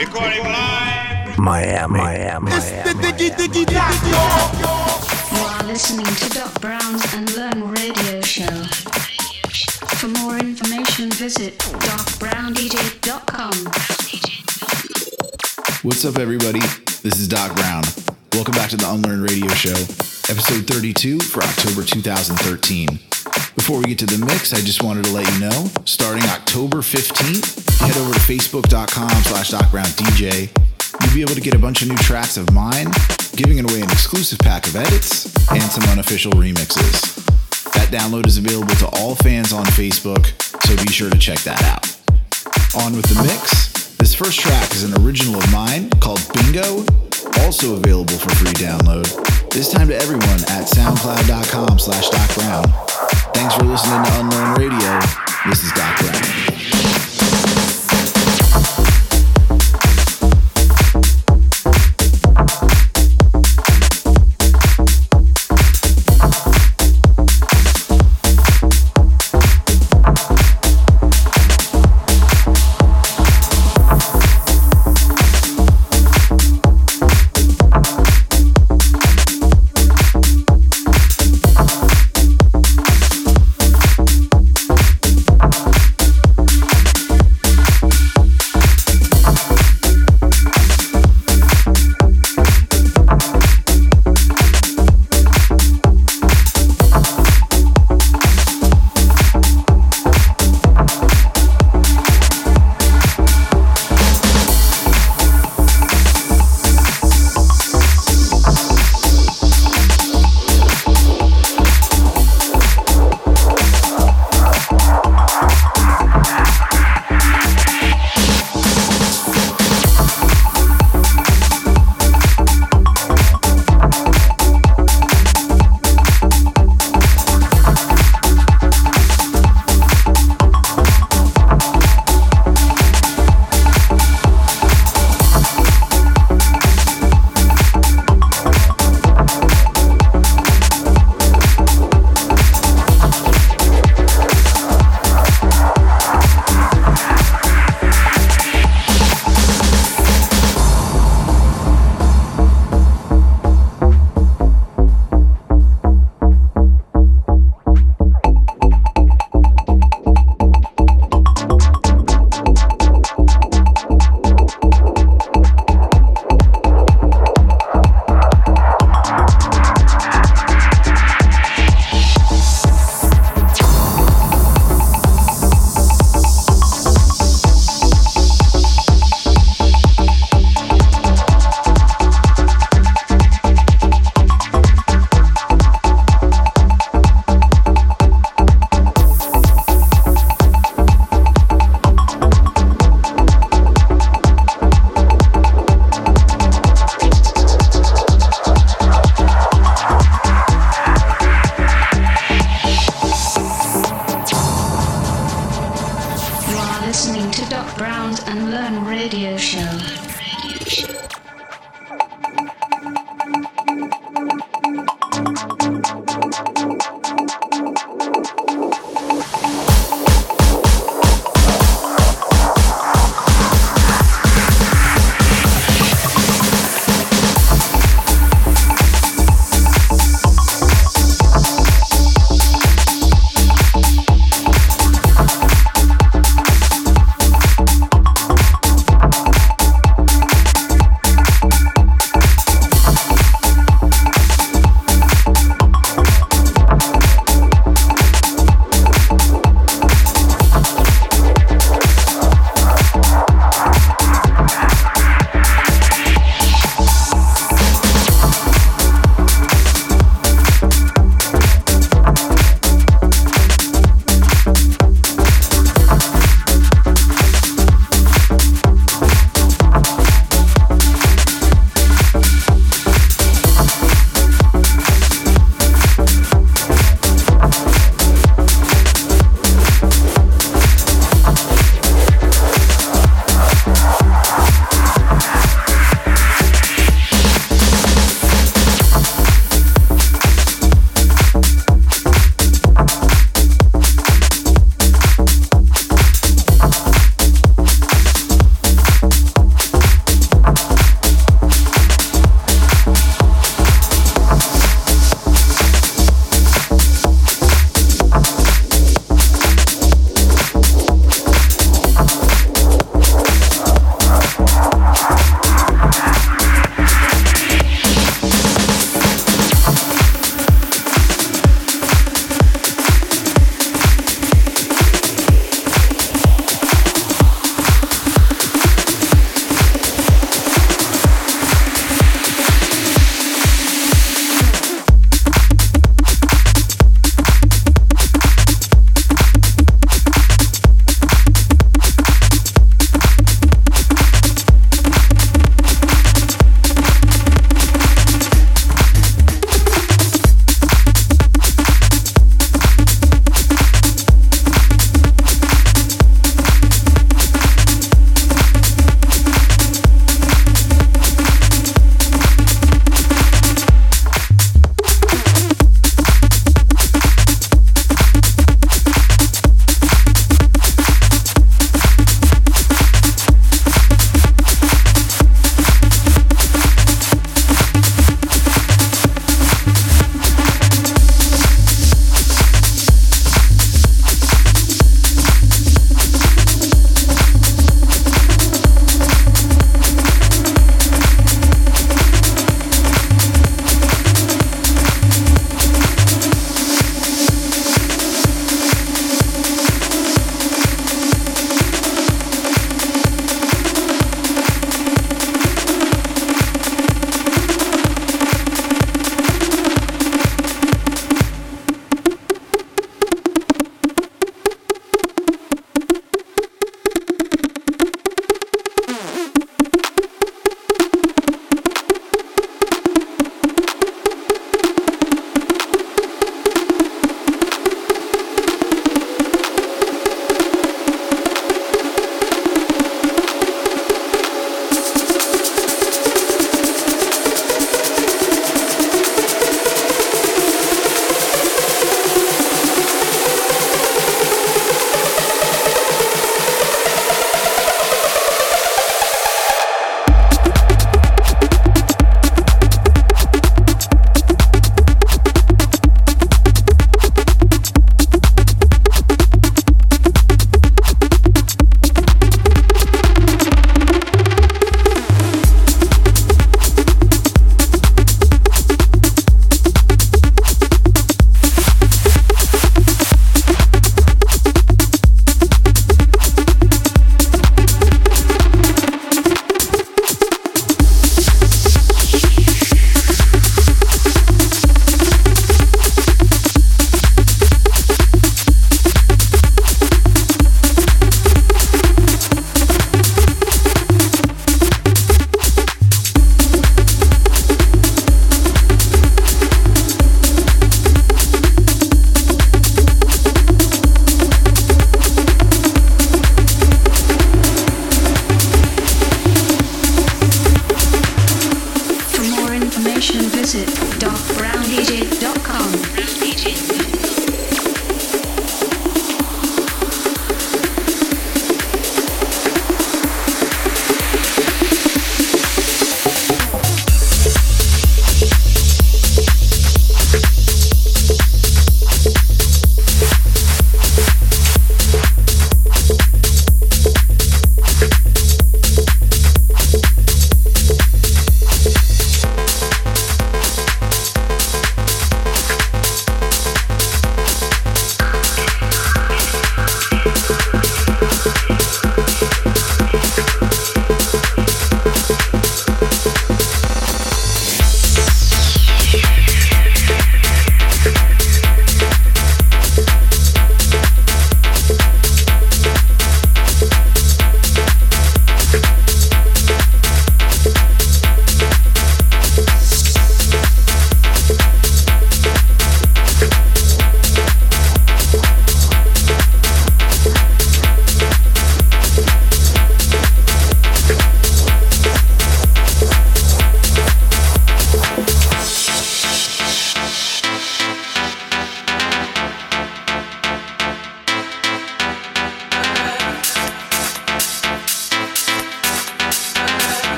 Recording live. Miami, Miami, Miami. You are listening to Doc Brown's Unlearn Radio Show. For more information, visit docbrowndj.com. What's up, everybody? This is Doc Brown. Welcome back to the Unlearn Radio Show, episode 32 for October 2013. Before we get to the mix, I just wanted to let you know, starting October 15th, head over to facebook.com slash docbrowndj. You'll be able to get a bunch of new tracks of mine, giving away an exclusive pack of edits and some unofficial remixes. That download is available to all fans on Facebook, so be sure to check that out. On with the mix. This first track is an original of mine called Bingo, also available for free download. This time to everyone at soundcloud.com slash Doc Brown. Thanks for listening to Unlearn Radio. This is Doc Brown.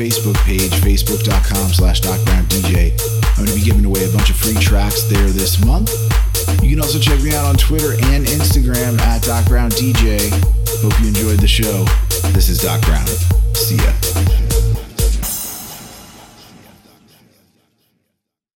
Facebook